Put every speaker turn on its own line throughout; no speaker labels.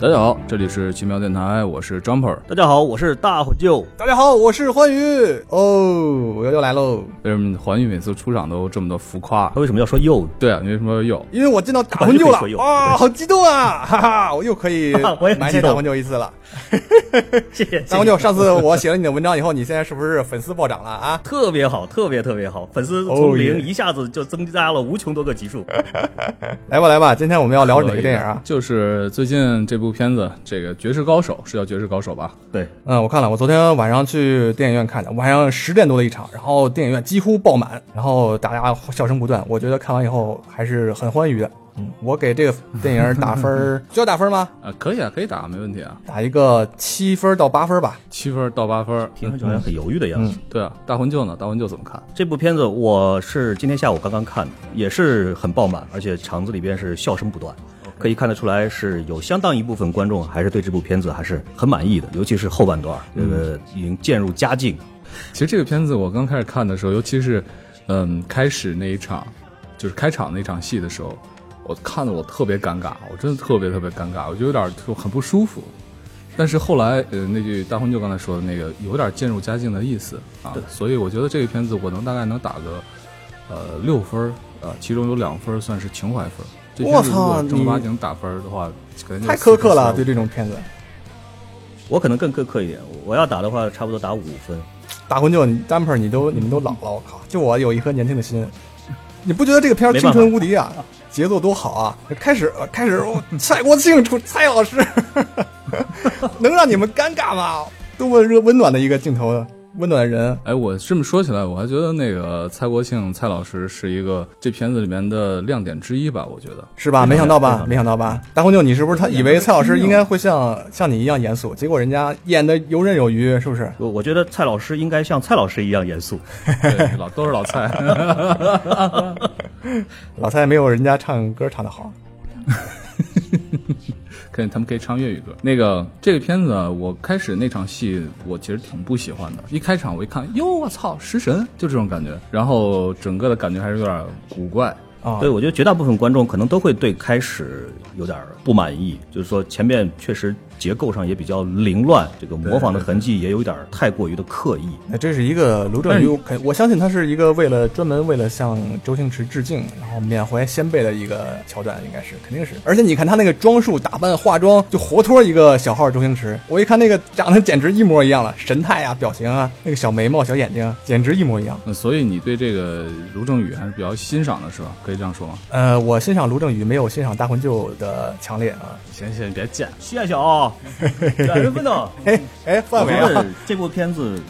大家好，这里是奇妙电台，我是 Jumper。
大家好，我是大虎舅。
大家好，我是欢愉。哦，我又来喽。
为什么欢宇每次出场都这么的浮夸
他？为什么要说又？
对啊，你为什么要又？
因为我见到大魂舅了啊，好激动啊！哈哈，我又可以
我也很激动
埋汰大魂舅一次了。
谢谢。
大魂舅，上次我写了你的文章以后，你现在是不是粉丝暴涨了啊？
特别好，特别特别好，粉丝从零一下子就增加了无穷多个级数。
来吧来吧，今天我们要聊哪个电影啊？
就是最近这部片子，这个《绝世高手》是叫《绝世高手》吧？
对，
嗯，我看了，我昨天晚上去电影院看的，晚上十点多的一场，然后电影院几乎爆满，然后大家笑声不断。我觉得看完以后还是很欢愉的。嗯，我给这个电影打分儿，需要打分吗？
啊，可以啊，可以打，没问题啊，
打一个七分到八分吧。
七分到八分。
听好像很犹豫的样子。
对啊，大魂舅呢？大魂舅怎么看？
这部片子我是今天下午刚刚看的，也是很爆满，而且场子里边是笑声不断。可以看得出来，是有相当一部分观众还是对这部片子还是很满意的，尤其是后半段，这个已经渐入佳境。
其实这个片子我刚开始看的时候，尤其是嗯开始那一场，就是开场那场戏的时候，我看的我特别尴尬，我真的特别特别尴尬，我就有点就很不舒服。但是后来，呃，那句大魂舅刚才说的那个有点渐入佳境的意思啊，所以我觉得这个片子我能大概能打个呃六分儿啊，其中有两分算是情怀分儿。
我操
正儿八经打分的话，
太苛刻了，对这种片子。
我可能更苛刻一点，我要打的话，差不多打五分。
大魂舅，你单盆你都你们都老了，我靠！就我有一颗年轻的心，你不觉得这个片儿青春无敌啊？节奏多好啊！开始呃开始，哦蔡国庆出蔡老师，能让你们尴尬吗？多么热温暖的一个镜头，温暖人。
哎，我这么说起来，我还觉得那个蔡国庆蔡老师是一个这片子里面的亮点之一吧，我觉得。
是吧？没想到吧？没想到吧？大红牛，你是不是他以为蔡老师应该会像像你一样严肃，结果人家演的游刃有余，是不是？
我我觉得蔡老师应该像蔡老师一样严肃。
对，老都是老蔡。
老蔡没有人家唱歌唱的好。
他们可以唱粤语歌。那个这个片子啊，我开始那场戏我其实挺不喜欢的。一开场我一看，哟，我操，食神，就这种感觉。然后整个的感觉还是有点古怪。
啊，
对，我觉得绝大部分观众可能都会对开始有点不满意，就是说前面确实结构上也比较凌乱，这个模仿的痕迹也有点太过于的刻意。
那这是一个卢正
但
雨，肯我相信他是一个为了专门为了向周星驰致敬，然后缅怀先辈的一个桥段，应该是肯定是。而且你看他那个装束、打扮、化妆，就活脱一个小号周星驰。我一看那个长得简直一模一样了，神态啊、表情啊，那个小眉毛、小眼睛，简直一模一样。
那所以你对这个卢正雨还是比较欣赏的，是吧？可以这样说吗？
呃，我欣赏卢正雨没有欣赏大魂舅的强烈啊。
行行，别贱。
谢谢啊，两人分的。
哎哎，范伟啊
这部片子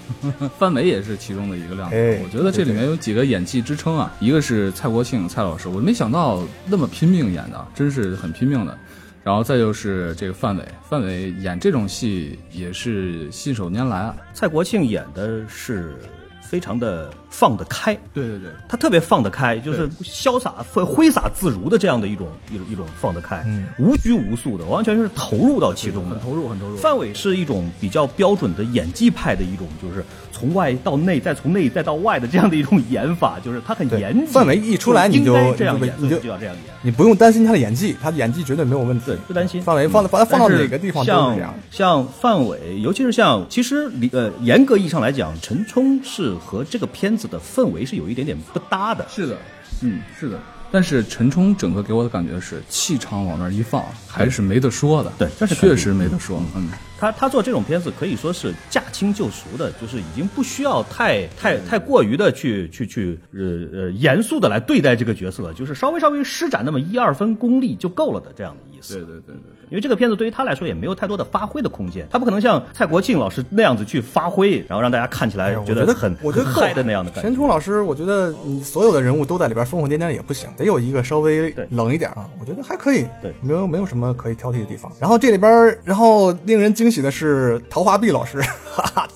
范伟也是其中的一个亮
哎
点。我觉得这里面有几个演技支撑啊，一个是蔡国庆蔡老师，我没想到那么拼命演的，真是很拼命的。然后再就是这个范伟，范伟演这种戏也是信手拈来啊。
蔡国庆演的是非常的放得开，
对对对，
他特别放得开，就是潇洒、挥挥洒自如的这样的一种一种一种放得开，
嗯
无拘无束的，完全是投入到其中的
很。投入，很投入。
范伟是一种比较标准的演技派的一种，就是从外到内，再从内再到外的这样的一种演法，就是他很严谨。
范伟一出来你就
这样演，
你就就
就要这样演。
你不用担心他的演技，他的演技绝对没有问题。
不担心。
范伟放把他放到哪个地方都
像
是这样。
像范伟，尤其是像，其实呃严格意义上来讲，陈冲是和这个片子的氛围是有一点点不搭的。
是的，嗯，是的。但是陈冲整个给我的感觉是气场往那儿一放，还是没得说的。
对这是
确实没得说。嗯，
他他做这种片子可以说是驾轻就熟的，就是已经不需要太太太过于的去去去呃呃严肃的来对待这个角色，就是稍微稍微施展那么一二分功力就够了的这样的意思。
对对对对对。
因为这个片子对于他来说也没有太多的发挥的空间，他不可能像蔡国庆老师那样子去发挥，然后让大家看起来
觉得
很
我觉得
嗨的那样的感觉
陈。冲老师，我觉得你所有的人物都在里边疯疯癫癫也不行，得有一个稍微冷一点啊。我觉得还可以，
对
没有没有什么可以挑剔的地方。然后这里边，然后令人惊喜的是陶华碧老师，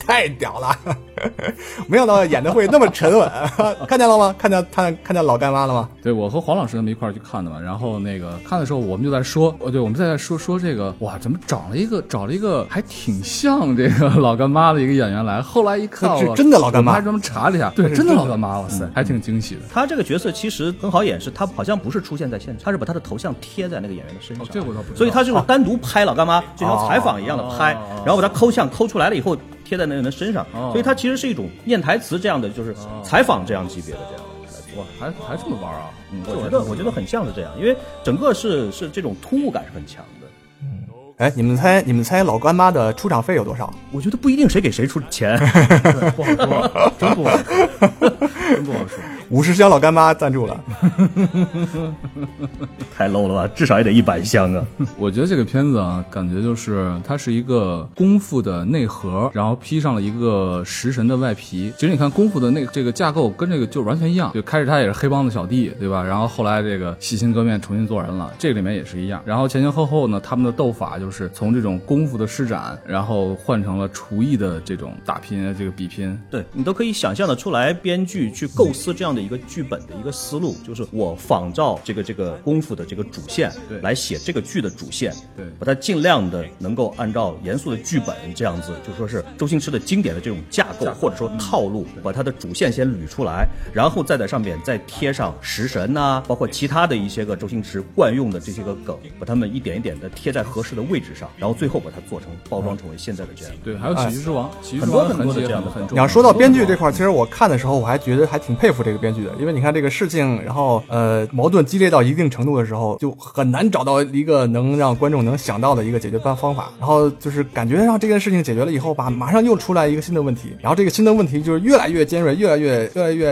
太屌了！没想到演的会那么沉稳，看见了吗？看见他看见老干妈了吗？
对我和黄老师他们一块儿去看的嘛，然后那个看的时候，我们就在说，哦，对，我们在说说这个，哇，怎么找了一个找了一个还挺像这个老干妈的一个演员来？后来一看，
是真的老干妈
还专门查了一下，对，真的老干妈，哇塞，还挺惊喜的。
他这个角色其实很好演，是他好像不是出现在现场，他是把他的头像贴在那个演员的身上。
哦这我倒不知道
所以他就是单独拍老干妈，就像采访一样的拍，然后把他抠像抠出来了以后贴在那个人的身上。
哦
所以他其实是一种念台词这样的，就是采访这样级别的这样的。
哇，还还这么玩啊？
嗯，我觉得我觉得很像是这样，因为整个是是这种突兀感是很强的。
哎，你们猜你们猜老干妈的出场费有多少？
我觉得不一定谁给谁出钱，
不好说，真不好说，真不好说。
五十箱老干妈赞助了，
太 low 了吧？至少也得一百箱啊！
我觉得这个片子啊，感觉就是它是一个功夫的内核，然后披上了一个食神的外皮。其实你看功夫的那个这个架构跟这个就完全一样，就开始他也是黑帮的小弟，对吧？然后后来这个洗心革面重新做人了，这个里面也是一样。然后前前后后呢，他们的斗法就是从这种功夫的施展，然后换成了厨艺的这种打拼，这个比拼。
对你都可以想象的出来，编剧去构思这样的一个剧本的一个思路，就是我仿照这个这个功夫的这个主线
对
来写这个剧的主线，
对
把它尽量的能够按照严肃的剧本这样子，就说是周星驰的经典的这种架构或者说套路，把它的主线先捋出来，然后再在上面再贴上食神呐、包括其他的一些个周星驰惯用的这些个梗，把它们一点一点的贴在合适的位置上，然后最后把它做成包装成为现在的这样。
对，还有喜剧之王，喜剧之
很多很多的这样的
很很重
你要说到编剧这块儿，其实我看的时候，我还觉得还挺佩服这个编剧的，因为你看这个事情，然后呃矛盾激烈到一定程度的时候，就很难找到一个能让观众能想到的一个解决办方法。然后就是感觉让这件事情解决了以后吧，马上又出来一个新的问题，然后这个新的问题就是越来越尖锐，越来越越来越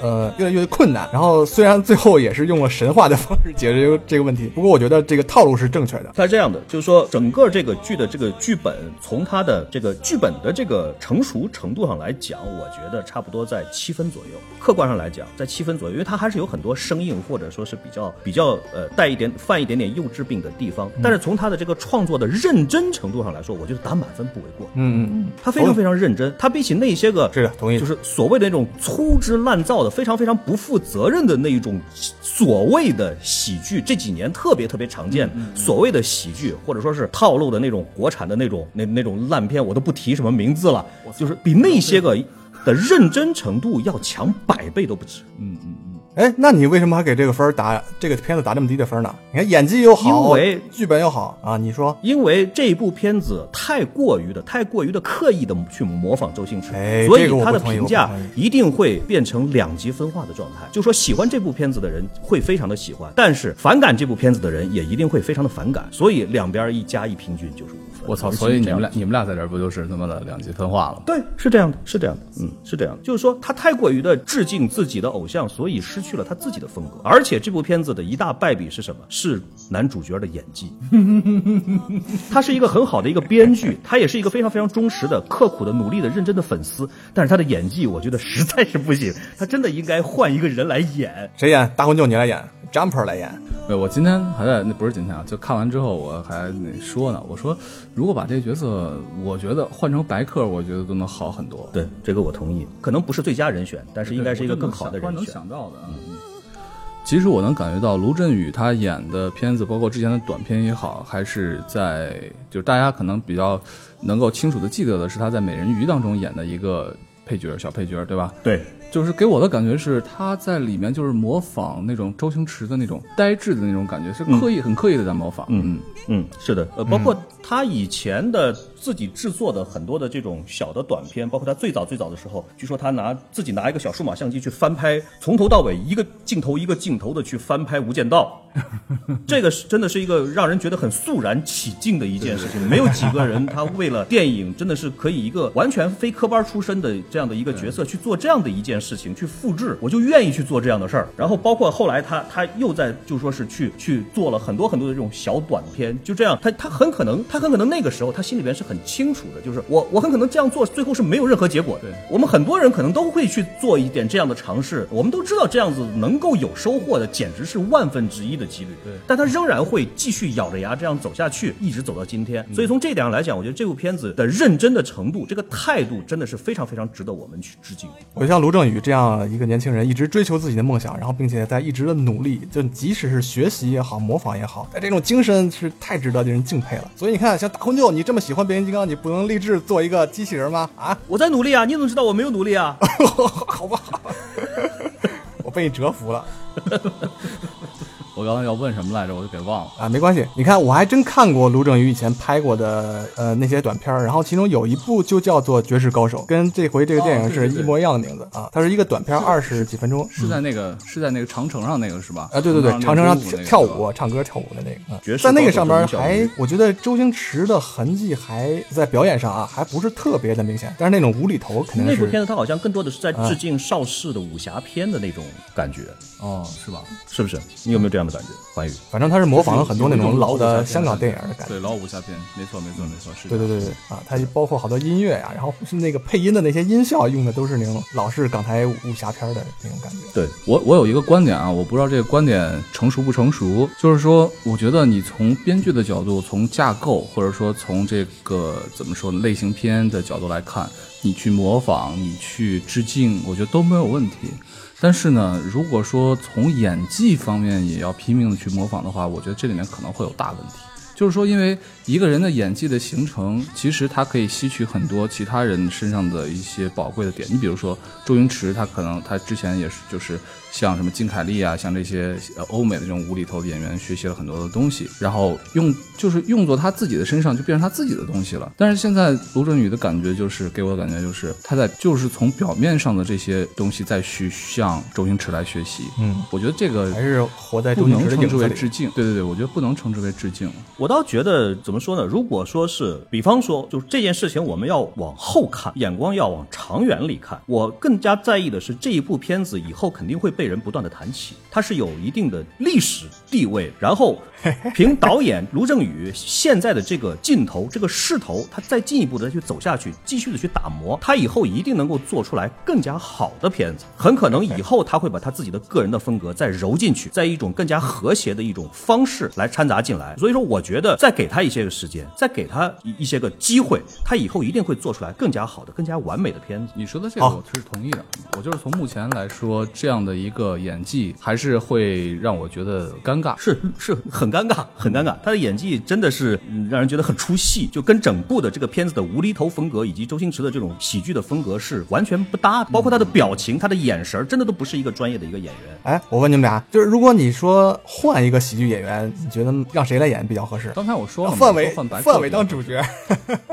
呃越来越困难。然后虽然最后也是用了神话的方式解决这个问题，不过我觉得这个套路是正确的。
它是这样的，就是说整个这个剧的这个剧本，从它的这个剧本的这个成熟程度上来讲，我觉得差不多在七分左右。客观上来讲，在七分左右，因为它还是有很多生硬或者说是比较比较呃带一点犯一点点幼稚病的地方。但是从他的这个创作的认真程度上来说，我觉得打满分不为过。
嗯嗯嗯，
他非常非常认真，他比起那些个
是的同意
就是所谓的那种粗制滥造的、非常非常不负责任的那一种所谓的喜剧，这几年特别特别常见。所谓的喜剧或者说是套路的那种国产的那种那那种烂片，我都不提什么名字了，就是比那些个的认真程度要强百倍都不止。
嗯嗯嗯哎，那你为什么还给这个分儿打这个片子打这么低的分呢？你看演技又好，
因为
剧本又好啊。你说，
因为这部片子太过于的、太过于的刻意的去模仿周星驰，
哎
所以他的评价一定会变成两极分化的状态。就说喜欢这部片子的人会非常的喜欢，但是反感这部片子的人也一定会非常的反感。所以两边一加一平均就是五分。
我操！所以你们俩你们俩在这儿不就是他妈的两极分化了？
对，是这样的，是这样的，嗯，是这样的，就是说他太过于的致敬自己的偶像，所以失去了他自己的风格。而且这部片子的一大败笔是什么？是男主角的演技。他是一个很好的一个编剧，他也是一个非常非常忠实的、刻苦的、努力的、认真的粉丝，但是他的演技，我觉得实在是不行，他真的应该换一个人来演。
谁演？大魂舅你来演，Jumper 来演。
对，我今天还在那不是今天啊，就看完之后我还那说呢，我说如果把这个角色，我觉得换成白客，我觉得都能好很多。
对，这个我同意，可能不是最佳人选，但是应该是一个更好的人选。
想到的。嗯，其实我能感觉到卢振宇他演的片子，包括之前的短片也好，还是在就是大家可能比较能够清楚的记得的是他在《美人鱼》当中演的一个配角，小配角，对吧？
对，
就是给我的感觉是他在里面就是模仿那种周星驰的那种呆滞的那种感觉，是刻意、很刻意的在模仿。嗯
嗯，是的，呃，包括他以前的自己制作的很多的这种小的短片，包括他最早最早的时候，据说他拿自己拿一个小数码相机去翻拍，从头到尾一个镜头一个镜头的去翻拍《无间道》，这个是真的是一个让人觉得很肃然起敬的一件事情。没有几个人他为了电影真的是可以一个完全非科班出身的。这样的一个角色去做这样的一件事情，去复制，我就愿意去做这样的事儿。然后包括后来他他又在就说是去去做了很多很多的这种小短片，就这样，他他很可能他很可能那个时候他心里边是很清楚的，就是我我很可能这样做最后是没有任何结果的。
对
我们很多人可能都会去做一点这样的尝试，我们都知道这样子能够有收获的，简直是万分之一的几率。
对
但他仍然会继续咬着牙这样走下去，一直走到今天。所以从这一点上来讲，我觉得这部片子的认真的程度，这个态度真的是非常非常值得我们去致敬。
我像卢正雨这样一个年轻人，一直追求自己的梦想，然后并且在一直的努力，就即使是学习也好，模仿也好，在这种精神是太值得令人敬佩了。所以你看，像大空舅，你这么喜欢变形金刚，你不能立志做一个机器人吗？啊，
我在努力啊，你怎么知道我没有努力啊？
好吧，我被你折服了。
我刚才要问什么来着，我就给忘了。
啊，没关系。你看，我还真看过卢正雨以前拍过的呃那些短片儿，然后其中有一部就叫做《绝世高手》，跟这回这个电影是一模一样的名字、啊。它是一个短片，二十几分钟。
是在那个、是在那个长城上那个是吧？
啊，对对对，长城上跳舞、唱歌、跳舞的那个，啊
绝世
在那个
高手
上边还，我觉得周星驰的痕迹还在表演上啊，还不是特别的明显，但是那种无厘头肯定是。
那部片子它好像更多的是在致敬邵氏的武侠片的那种感觉，
哦，是吧？
是不是？你有没有这样的感觉，环宇？
反正他是模仿了很多那种老的香港电影的感觉。
对，老武侠片，没错，没错，没错，是。
对对对对啊，它包括好多音乐呀、然后是那个配音的那些音效用的都是那种老式港台武侠片的那种感觉。
对，
我我有一个观点啊，我不知道这个观点成熟不成熟，就是说，我觉得你从编剧的角度，从架构，或者说从这个怎么说呢，类型片的角度来看，你去模仿，你去致敬，我觉得都没有问题。但是呢，如果说从演技方面也要拼命的去模仿的话，我觉得这里面可能会有大问题。就是说，因为一个人的演技的形成，其实他可以吸取很多其他人身上的一些宝贵的点。你比如说周星驰，他可能他之前也是就是像什么金凯利啊，像这些呃欧美的这种无厘头的演员学习了很多的东西，然后用就是用作他自己的身上就变成他自己的东西了。但是现在卢正雨的感觉就是给我的感觉就是他在就是从表面上的这些东西再去向周星驰来学习。
嗯，
我觉得这个
还是活在
不
周星驰的
能称之
影子
致敬。对对对，我觉得不能称之为致敬。
我倒觉得怎么说呢？如果说是，比方说，就是这件事情，我们要往后看，眼光要往长远里看。我更加在意的是这一部片子以后肯定会被人不断的谈起，它是有一定的历史地位。然后，凭导演卢正雨现在的这个劲头、这个势头，他再进一步的去走下去，继续的去打磨，他以后一定能够做出来更加好的片子。很可能以后他会把他自己的个人的风格再揉进去，在一种更加和谐的一种方式来掺杂进来。所以说，我觉得再给他一些个时间，再给他一一些个机会，他以后一定会做出来更加好的、更加完美的片子。
你说的这个我是同意的，我就是从目前来说，这样的一个演技还是会让我觉得尴尬。
是是很尴尬，很尴尬。他的演技真的是、嗯让人觉得很出戏，就跟整部的这个片子的无厘头风格以及周星驰的这种喜剧的风格是完全不搭的。包括他的表情、他的眼神儿，真的都不是一个专业的一个演员。
哎，我问你们俩，就是如果你说换一个喜剧演员，你觉得让谁来演比较合适？
刚才我说了，
让范伟
换白，
范伟当主角，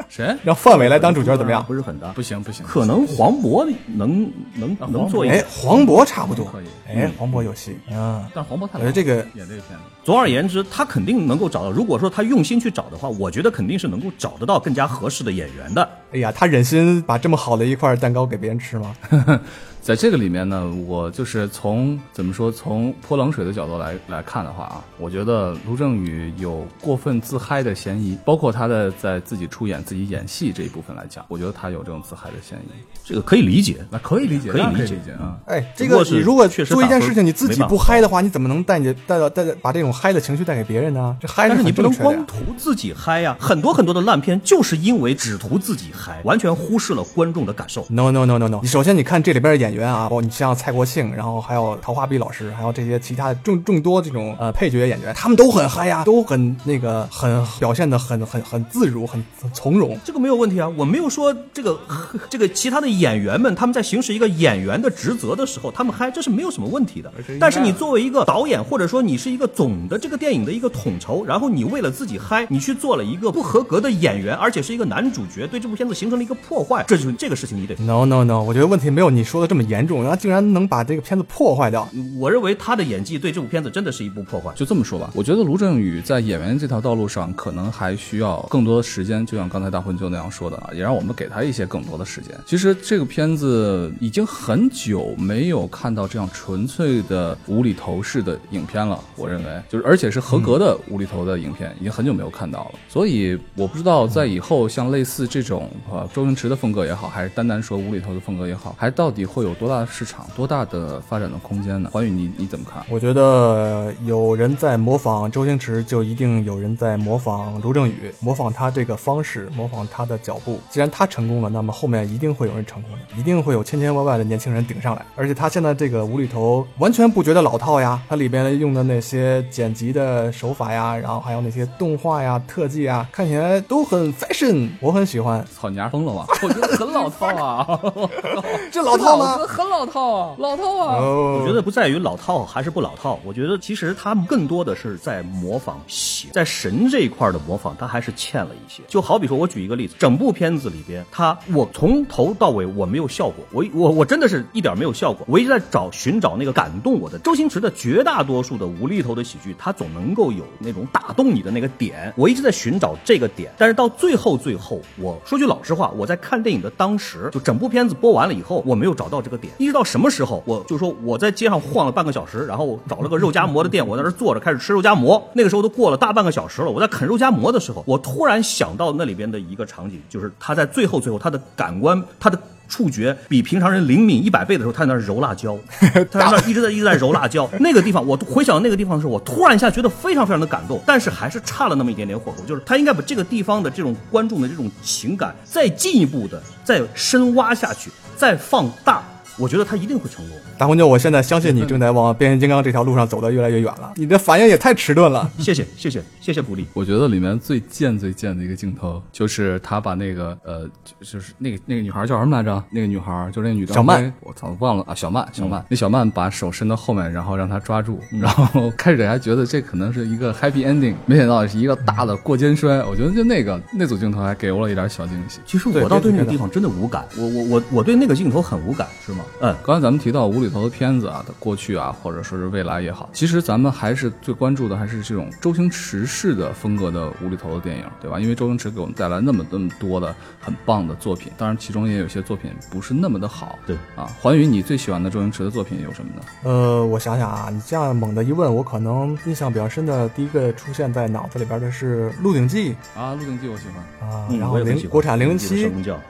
谁？
让范伟来当主角怎么样？
不是很搭，
不行不行，
可能黄渤能能能做一个。，
哎黄渤差不多哎，黄渤有戏啊。
但是黄渤太老了
我觉得这个
演这个片子，
总而言之，他肯定能够找到。如果说他用心去找的话，我觉得肯定是能够找得到更加合适的演员的。
哎呀，他忍心把这么好的一块蛋糕给别人吃吗？
在这个里面呢，我就是从怎么说，从泼冷水的角度来来看的话啊，我觉得卢正雨有过分自嗨的嫌疑，包括他的在自己出演、自己演戏这一部分来讲，我觉得他有这种自嗨的嫌疑。
这个可以理解。
那可以理解，
可以理解
啊。
哎，这个你如果做一件事情，你自己不嗨的话，你怎么能带你带到带把这种嗨的情绪带给别人呢？这嗨
但是你不能光图自己嗨呀、很多很多的烂片就是因为只图自己嗨，完全忽视了观众的感受。
No no no no no！你首先你看这里边的演员啊，包括你像蔡国庆，然后还有陶华碧老师，还有这些其他的众众多这种呃配角演员，他们都很嗨呀，都很那个很表现的很很很自如，很很从容。
这个没有问题啊，我没有说这个 这个其他的演员们他们在行使一个演员的职责的时候，他们嗨，这是没有什么问题的。但是你作为一个导演，或者说你是一个总的这个电影的一个统筹，然后你为了自己嗨，你去做了一个不合格的演员，而且是一个男主角，对这部片子形成了一个破坏，这就是这个事情你得。
No no no，我觉得问题没有你说的这么严重，然后竟然能把这个片子破坏掉。
我认为他的演技对这部片子真的是一部破坏。
就这么说吧，我觉得卢正雨在演员这条道路上可能还需要更多的时间，就像刚才大混就那样说的啊，也让我们给他一些更多的时间。其实这个片子已经很久没有看到这样纯粹的无厘头式的影片了，我认为就是而且是合格的无厘头的影片，已经很久没有看到了。所以我不知道在以后像类似这种呃周星驰的风格也好，还是单单说无厘头的风格也好，还到底会有多大的市场，多大的发展的空间呢？环宇你你怎么看？
我觉得有人在模仿周星驰，就一定有人在模仿卢正雨，模仿他这个方式，模仿他的脚步。既然他成功了，那么后面一定会有人成功的，一定会有千千万万的年轻人顶上来。而且他现在这个无厘头完全不觉得老套呀，它里边用的那些剪辑的手法呀，然后还有那些动画呀、特技啊，看起来都很 fashion，我很喜欢。
操你丫疯了吧？我觉得很老套啊，
这老套吗？
很老套啊，老套啊。
哦
我觉得不在于老套还是不老套，我觉得其实他们更多的是在模仿邪，在神这一块的模仿，他还是欠了一些。就好比说，我举一个例子，整部片子里边，他我从头到尾我没有笑过，我我我真的是一点没有笑过，我一直在找寻找那个感动我的。周星驰的绝大多数的无厘头的喜剧，他总能够有那种打动你的那个点，我一直在寻找这个点，但是到最后最后，我说句老实话，我在看电影的当时，就整部片子播完了以后，我没有找到这个点，一直到什么时候，我就说我在街上晃了半个小时，然后我找了个肉夹馍的店，我在那儿坐着开始吃肉夹馍。那个时候都过了大半个小时了，我在啃肉夹馍的时候，我突然想到那里边的一个场景，就是他在最后最后他的感官他的。触觉比平常人灵敏一百倍的时候，他在那儿揉辣椒，他在那儿一直在一直在揉辣椒。那个地方，我回想那个地方的时候，我突然一下觉得非常非常的感动，但是还是差了那么一点点火候，就是他应该把这个地方的这种观众的这种情感再进一步的再深挖下去，再放大，我觉得他一定会成功。
大红牛，我现在相信你正在往变形金刚这条路上走得越来越远了，你的反应也太迟钝了。
谢谢谢谢谢谢鼓励。
我觉得里面最贱最贱的一个镜头，就是他把那个呃，就就是那个那个女孩叫什么来着？那个女孩就是那个女的，
小曼，
我操，忘了啊，小曼，小曼，那小曼把手伸到后面，然后让他抓住，然后开始还觉得这可能是一个 happy ending，没想到是一个大的过肩摔。我觉得就那个那组镜头还给我了一点小惊喜。
其实我倒对那个地方真的无感，我我我我对那个镜头很无感，
是吗？
嗯，
刚才咱们提到无厘头的片子啊，的过去啊，或者说是未来也好，其实咱们还是最关注的还是这种周星驰式的风格的无厘头的电影，对吧？因为周星驰给我们带来那么那么多的很棒的作品，当然其中也有些作品不是那么的好。
对
啊，环宇，你最喜欢的周星驰的作品有什么呢？
呃，我想想啊，你这样猛的一问，我可能印象比较深的第一个出现在脑子里边的是《鹿鼎记
啊，《鹿鼎记》我喜欢，》
啊，
嗯
然后零国产零零七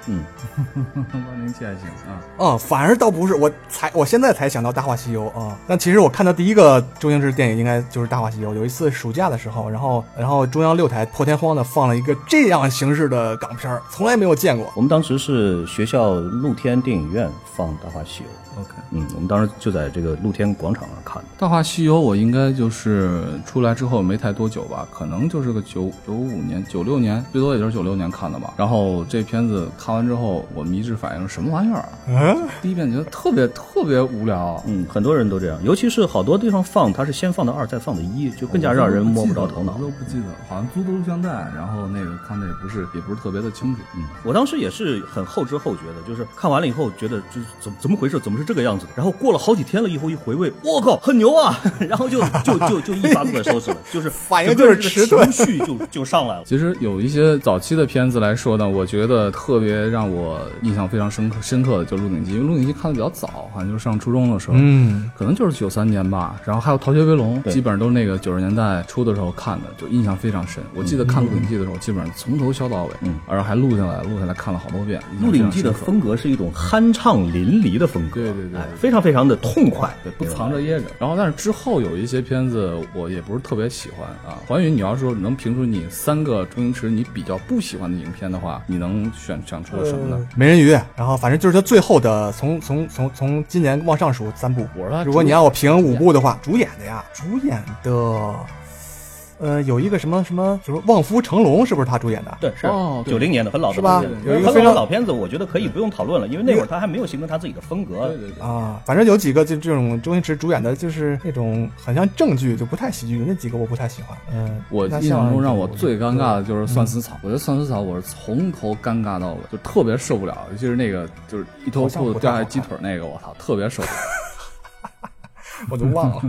嗯，《
零零七》还行啊。
哦，反而倒不是，我才我现在才想到《大话西游》啊。但其实我看到第一个周星驰电影应该就是《大话西游》。有一次暑假的时候，然后然后中央六台破天荒的放了一个这样形式的港片，从来没有见过。
我们当时是学校露天电影院放《大话西游》
，OK，
嗯，我们当时就在这个露天广场上看的。
《大话西游》我应该就是出来之后没太多久吧，可能就是个九九五年、九六年，最多也就是九六年看的吧。然后这片子看完之后，我们一致反应什么玩意儿啊？
嗯，
第一遍觉特别特别无聊，
嗯，很多人都这样，尤其是好多地方放，它是先放的二，再放的一，就更加让人摸不着头脑
我。都不记得，好像租的录像带，然后那个看的也不是也不是特别的清楚。
嗯，我当时也是很后知后觉的，就是看完了以后觉得就怎么怎么回事，怎么是这个样子的？然后过了好几天了以后一回味，我靠，很牛啊！然后就就就就一发不可收拾了，就是
反应就是
情绪就 就上来了。
其实有一些早期的片子来说呢，我觉得特别让我印象非常深刻深刻的就是《鹿鼎记》，因为《鹿鼎记》看的比较早，好像就是上初中的时候，
嗯，
可能就是九三年吧。然后还有《逃学威龙》，基本上都是那个九十年代初的时候看的，就印象非常深。我记得看《鹿鼎记》的时候，基本上从头笑到尾，
嗯，
然后还录下来，录下来看了好多遍。
《鹿鼎记》的风格是一种酣畅淋漓的风格，
对对对
哎非常非常的痛快，
对，不藏着掖着。然后，但是之后有一些片子我也不是特别喜欢啊。环宇，你要说能评出你三个周星驰你比较不喜欢的影片的话，你能选选出什么呢？
呃美人鱼，然后反正就是他最后的，从从从从从今年往上数三部。
我说
如果你让我评五部的话，主演的呀，主演的，呃，有一个什么什么什么《望夫成龙》，是不是他主演的？
对，是九零年的很老的
是吧
片子
有一个
很
非常
老片子，我觉得可以不用讨论了，因为那会儿他还没有形成他自己的风格。
对对对，
啊，反正有几个就这种周星驰主演的，就是那种很像正剧，就不太喜剧，那几个我不太喜欢。嗯，
我印象中让我最尴尬的就是算死草，我觉得算死草我是从头尴尬到尾，就特别受不了，尤其是那个就是一头裤子掉下鸡腿那个，我操，特别受不了。
我都忘了。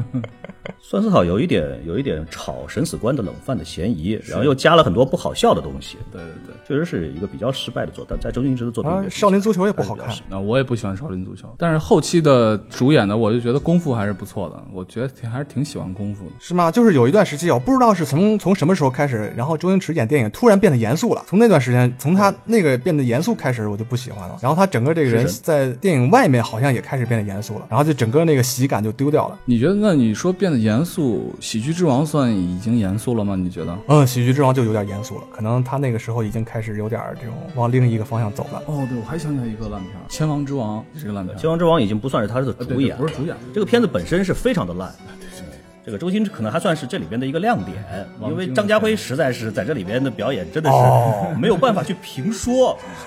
酸丝草有一点有一点炒审死官的冷饭的嫌疑，然后又加了很多不好笑的东西，
对对对。
确实是一个比较失败的作，但在周星驰的作品里
啊，，少林足球也不好看
那我也不喜欢少林足球，但是后期的主演呢，我就觉得功夫还是不错的，我觉得挺还是挺喜欢功夫的。
是吗？就是有一段时期，我不知道是从从什么时候开始，然后周星驰演电影突然变得严肃了。从那段时间，从他那个变得严肃开始，我就不喜欢了。然后他整个这个人在电影外面好像也开始变得严肃了，然后就整个那个喜感就丢掉了。
你觉得？那你说变得严肃，《喜剧之王》算已经严肃了吗？你觉得？
嗯，喜剧之王就有点严肃了，可能他那个时候已经开始有点这种往另一个方向走了。
哦，对，我还想起来一个烂片，《千王之王》也是个烂片《
千王之王》已经不算是他的
呃对对
主演，
不是主演
这个片子本身是非常的烂。这个周星驰可能还算是这里边的一个亮点，因为张家辉实在是在这里边的表演真的
哦
是没有办法去评说。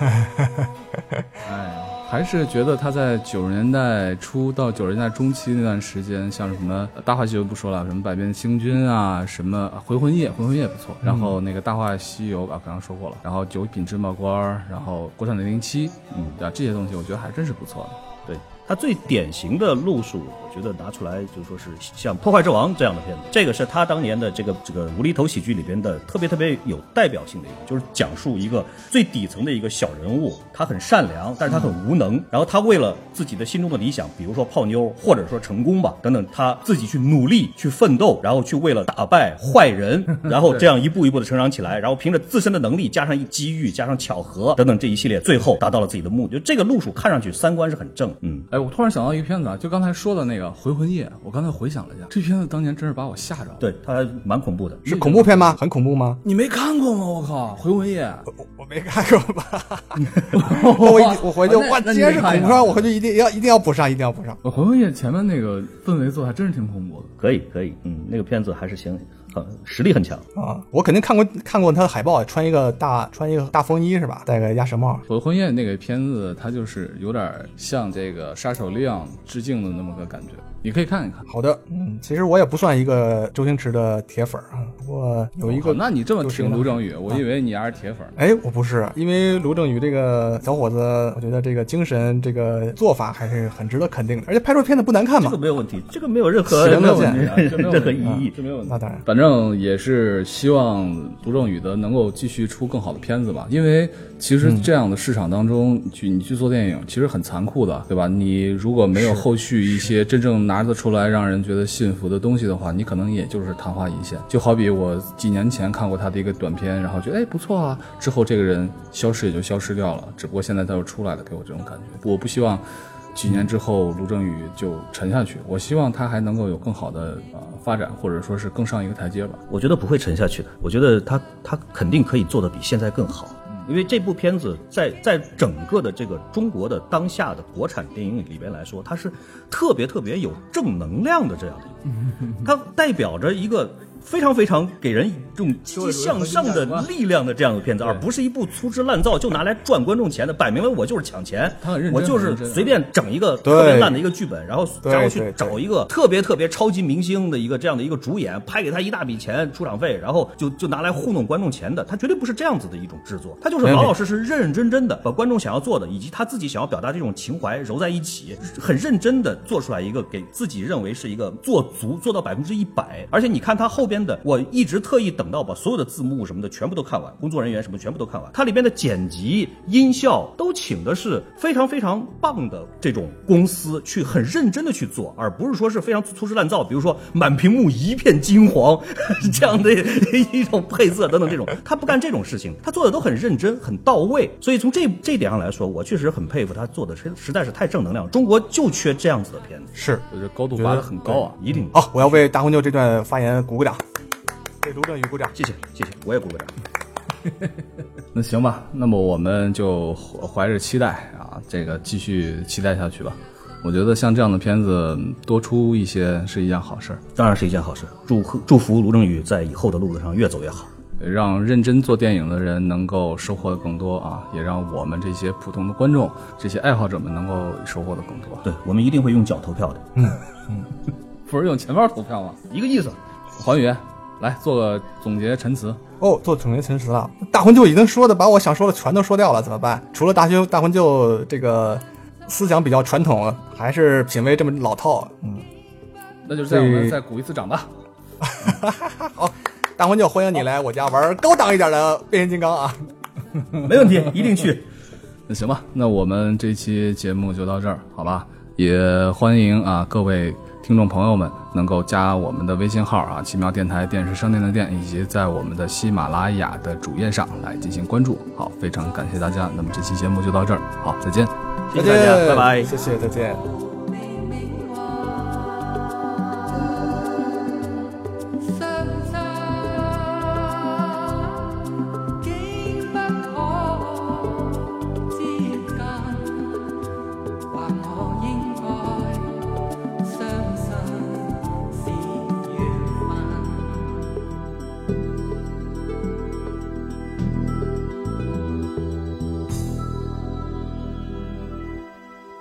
哎，还是觉得他在九十年代初到九十年代中期那段时间，像什么《大话西游》不说了，什么《百变星君》啊，什么《回魂夜》，《回魂夜》不错。然后那个《大话西游》啊，刚刚说过了。然后《九品芝麻官》，然后《国产零零七》，嗯，对吧？这些东西我觉得还真是不错的。
对他最典型的路数，我觉得拿出来就说是像《破坏之王》这样的片子，这个是他当年的这个这个无厘头喜剧里边的特别特别有代表性的一个，就是讲述一个最底层的一个小人物，他很善良，但是他很无能，然后他为了自己的心中的理想，比如说泡妞，或者说成功吧等等，他自己去努力去奋斗，然后去为了打败坏人，然后这样一步一步的成长起来，然后凭着自身的能力加上一机遇，加上巧合等等这一系列，最后达到了自己的目的。就这个路数看上去三观是很正，嗯。
哎，我突然想到一个片子啊，就刚才说的那个《回魂夜》，我刚才回想了一下，这片子当年真是把我吓着了。，
对，它蛮恐怖的。
是恐怖片吗？很恐怖吗？
你没看过吗？我靠，《回魂夜》
我我没看过吧？那我我回去，哇，
那那你
既然是恐怖片，我回去一定要一定要补上，一定要补上。
《回魂夜》前面那个氛围做的还真是挺恐怖的。
可以，可以，嗯，那个片子还是行，很实力很强。
啊，我肯定看过看过他的海报，穿一个大穿一个大风衣是吧？戴个鸭舌帽。
《我的婚宴》那个片子，它就是有点向这个《杀手亮》致敬的那么个感觉，你可以看一看。
好的，嗯，其实我也不算一个周星驰的铁粉儿啊，不过有一个，
哦那你这么挺
就是呢
卢正雨，我以为你还是铁粉。
哎，我不是，因为卢正雨这个小伙子，我觉得这个精神、这个做法还是很值得肯定的，而且拍出片子不难看嘛
这个。没有问题，这个没有任何
喜闻乐见
没有问题
这没有
任何意义。
这没有问题
那。当然，
反正也是希望卢正雨的能够继续出更好的片子吧，因为其实这样的市场当中，你去你去做电影其实很残酷的，对吧？你如果没有后续一些真正拿得出来让人觉得信服的东西的话，你可能也就是昙花一现。就好比我几年前看过他的一个短片，然后觉得哎不错啊，之后这个人消失也就消失掉了，只不过现在他又出来了，给我这种感觉。我不希望。几年之后，卢正雨就沉下去。我希望他还能够有更好的呃发展，或者说是更上一个台阶吧。
我觉得不会沉下去的，我觉得他他肯定可以做得比现在更好。因为这部片子在在整个的这个中国的当下的国产电影里边来说，它是特别特别有正能量的这样的一个，它代表着一个非常非常给人这种积极向上的力量的这样的片子，而不是一部粗制滥造就拿来赚观众钱的，摆明了我就是抢钱
他很认，
我就是随便整一个特别烂的一个剧本，然后然后去找一个特别特别超级明星的一个这样的一个主演，拍给他一大笔钱出场费，然后就就拿来糊弄观众钱的，他绝对不是这样子的一种制作，他就是老老实实、认认真真的把观众想要做的以及他自己想要表达这种情怀揉在一起，很认真的做出来一个给自己认为是一个做足做到百分之一百，而且你看他后边的，我一直特意等到把所有的字幕什么的全部都看完，工作人员什么全部都看完，它里边的剪辑、音效都请的是非常非常棒的这种公司去很认真的去做，而不是说是非常粗制滥造，比如说满屏幕一片金黄 这样的一种配色等等这种，他不干这种事情，他做的都很认真、很到位。所以从这这点上来说，我确实很佩服他做的实实在是太正能量，中国就缺这样子的片子，
是。
我觉得高度拔得很高啊。
一定。
好，我要为大红牛这段发言鼓鼓掌，给卢正雨鼓掌。
谢谢谢谢，我也鼓个掌。
那行吧，那么我们就怀着期待啊，这个继续期待下去吧。我觉得像这样的片子多出一些是一件好事儿，
当然是一件好事。祝贺祝福卢正雨在以后的路子上越走越好。
让认真做电影的人能够收获的更多啊，也让我们这些普通的观众、这些爱好者们能够收获的更多。
对我们一定会用脚投票的，嗯嗯
不是用钱包投票吗？
一个意思。
黄宇，来做个总结陈词。
哦，做总结陈词了。大魂舅已经说的把我想说的全都说掉了，怎么办？除了大学大魂舅这个思想比较传统，还是品味这么老套。嗯，
那就这样，我们再鼓一次掌吧。
好，大魂舅欢迎你来我家玩高档一点的变形金刚啊！
没问题，一定去。
那行吧，那我们这期节目就到这儿，好吧？也欢迎啊各位听众朋友们能够加我们的微信号啊，奇妙电台电视商店的店，以及在我们的喜马拉雅的主页上来进行关注。好，非常感谢大家。那么这期节目就到这儿，好，再见。
谢谢大家，拜拜。
谢谢，再见。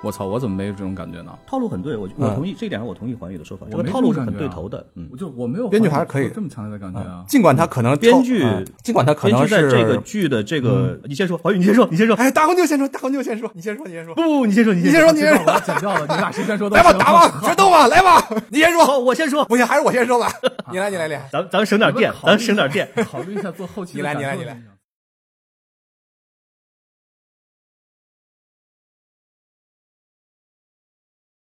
我
操，我怎么没有这种感觉呢？
套路很对，我我同意这一点上，我同意环宇的说法，这个套路是很对头的。嗯
我，就我没有
编剧还是可以
这么强烈的感觉啊。
尽管他可能
编剧
啊尽管他可
编
能是
剧在这个剧的这个，你先说，环宇，你先说，你先说。
哎，大红牛先说，大红牛先说，你先说，你先说，
不，你先说，你先
说，你先说
我要，剪掉了，你俩谁先说都
来吧，打吧，决斗吧，来吧，你先说。
好，我先说。
不行，还是我先说吧。你来，你来，你来。
咱咱们省点电，咱省点电。
考虑一下做后期
你来你来你来